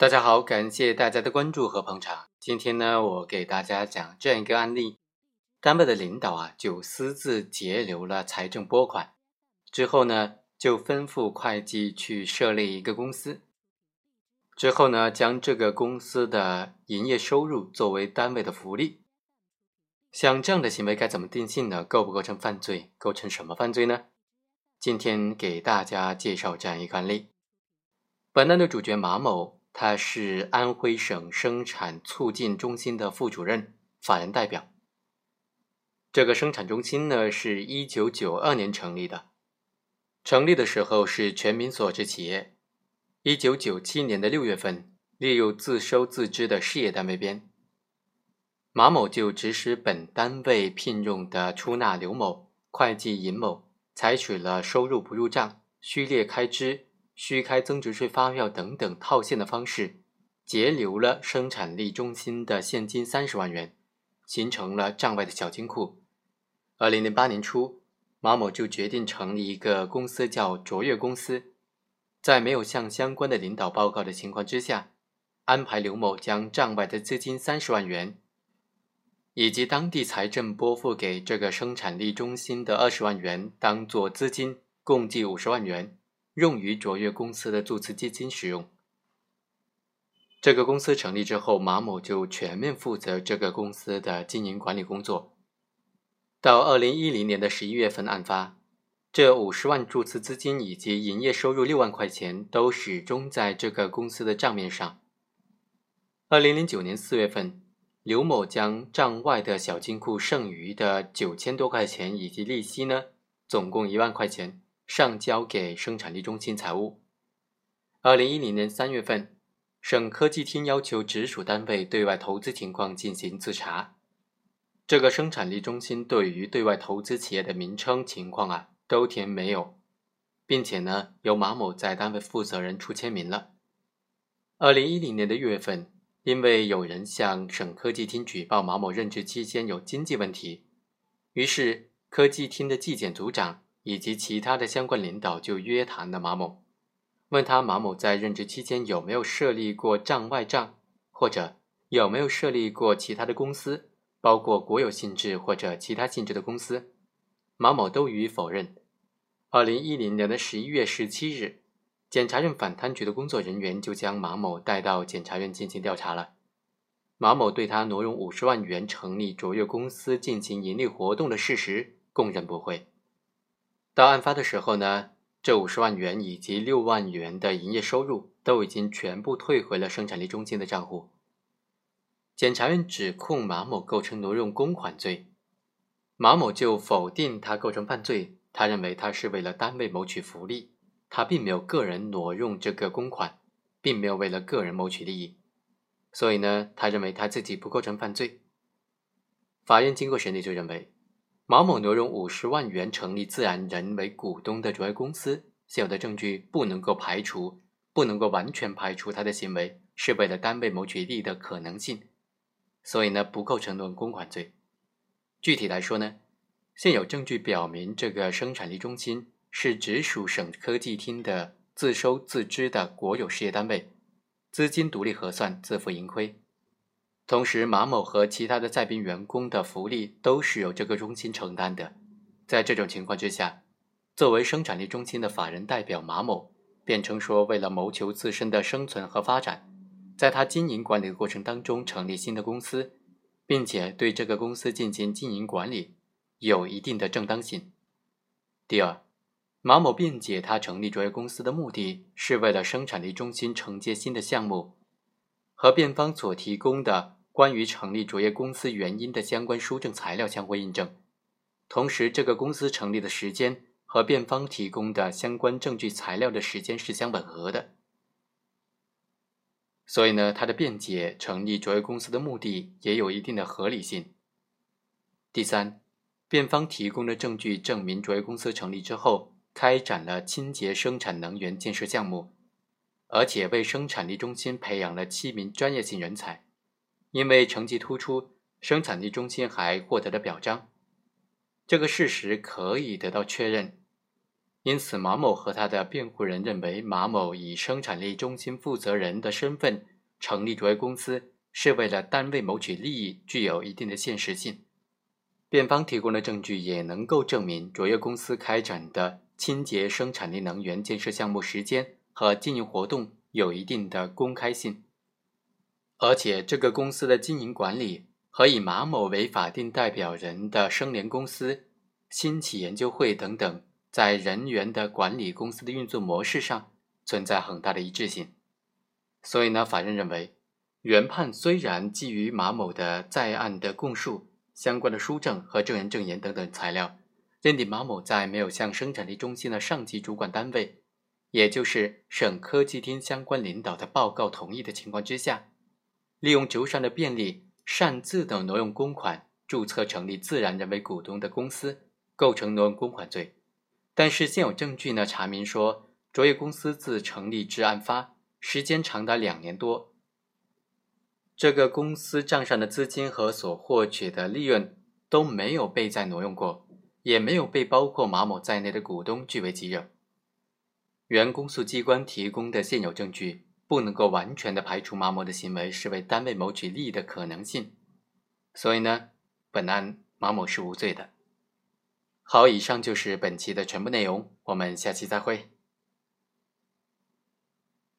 大家好，感谢大家的关注和捧场。今天呢，我给大家讲这样一个案例：单位的领导啊，就私自截留了财政拨款，之后呢，就吩咐会计去设立一个公司，之后呢，将这个公司的营业收入作为单位的福利。像这样的行为该怎么定性呢？构不构成犯罪？构成什么犯罪呢？今天给大家介绍这样一个案例。本案的主角马某。他是安徽省生产促进中心的副主任、法人代表。这个生产中心呢，是一九九二年成立的，成立的时候是全民所有企业。一九九七年的六月份，列入自收自支的事业单位编。马某就指使本单位聘用的出纳刘某、会计尹某，采取了收入不入账、虚列开支。虚开增值税发票等等套现的方式，截留了生产力中心的现金三十万元，形成了账外的小金库。二零零八年初，马某就决定成立一个公司，叫卓越公司。在没有向相关的领导报告的情况之下，安排刘某将账外的资金三十万元，以及当地财政拨付给这个生产力中心的二十万元当做资金，共计五十万元。用于卓越公司的注资基金使用。这个公司成立之后，马某就全面负责这个公司的经营管理工作。到二零一零年的十一月份案发，这五十万注资资金以及营业收入六万块钱都始终在这个公司的账面上。二零零九年四月份，刘某将账外的小金库剩余的九千多块钱以及利息呢，总共一万块钱。上交给生产力中心财务。二零一零年三月份，省科技厅要求直属单位对外投资情况进行自查。这个生产力中心对于对外投资企业的名称情况啊，都填没有，并且呢，由马某在单位负责人处签名了。二零一零年的月份，因为有人向省科技厅举报马某任职期间有经济问题，于是科技厅的纪检组长。以及其他的相关领导就约谈了马某，问他马某在任职期间有没有设立过账外账，或者有没有设立过其他的公司，包括国有性质或者其他性质的公司。马某都予以否认。二零一零年的十一月十七日，检察院反贪局的工作人员就将马某带到检察院进行调查了。马某对他挪用五十万元成立卓越公司进行盈利活动的事实供认不讳。到案发的时候呢，这五十万元以及六万元的营业收入都已经全部退回了生产力中心的账户。检察院指控马某构成挪用公款罪，马某就否定他构成犯罪，他认为他是为了单位谋取福利，他并没有个人挪用这个公款，并没有为了个人谋取利益，所以呢，他认为他自己不构成犯罪。法院经过审理就认为。马某挪用五十万元成立自然人为股东的卓越公司，现有的证据不能够排除，不能够完全排除他的行为是为了单位谋取利益的可能性，所以呢，不构成挪用公款罪。具体来说呢，现有证据表明，这个生产力中心是直属省科技厅的自收自支的国有事业单位，资金独立核算，自负盈亏。同时，马某和其他的在编员工的福利都是由这个中心承担的。在这种情况之下，作为生产力中心的法人代表马某，辩称说，为了谋求自身的生存和发展，在他经营管理的过程当中成立新的公司，并且对这个公司进行经营管理，有一定的正当性。第二，马某辩解，他成立卓越公司的目的是为了生产力中心承接新的项目，和辩方所提供的。关于成立卓越公司原因的相关书证材料相互印证，同时这个公司成立的时间和辩方提供的相关证据材料的时间是相吻合的，所以呢，他的辩解成立卓越公司的目的也有一定的合理性。第三，辩方提供的证据证明卓越公司成立之后开展了清洁生产能源建设项目，而且为生产力中心培养了七名专业性人才。因为成绩突出，生产力中心还获得了表彰，这个事实可以得到确认。因此马某和他的辩护人认为，马某以生产力中心负责人的身份成立卓越公司，是为了单位谋取利益，具有一定的现实性。辩方提供的证据也能够证明，卓越公司开展的清洁生产力能源建设项目时间和经营活动有一定的公开性，而且这个公司的经营管理和以马某为法定代表人的生联公司、新企研究会等等。在人员的管理公司的运作模式上存在很大的一致性，所以呢，法院认为，原判虽然基于马某的在案的供述、相关的书证和证人证言等等材料，认定马某在没有向生产力中心的上级主管单位，也就是省科技厅相关领导的报告同意的情况之下，利用职务上的便利，擅自的挪用公款，注册成立自然人为股东的公司，构成挪用公款罪。但是现有证据呢，查明说，卓越公司自成立至案发时间长达两年多，这个公司账上的资金和所获取的利润都没有被再挪用过，也没有被包括马某在内的股东据为己有。原公诉机关提供的现有证据不能够完全的排除马某的行为是为单位谋取利益的可能性，所以呢，本案马某是无罪的。好，以上就是本期的全部内容，我们下期再会。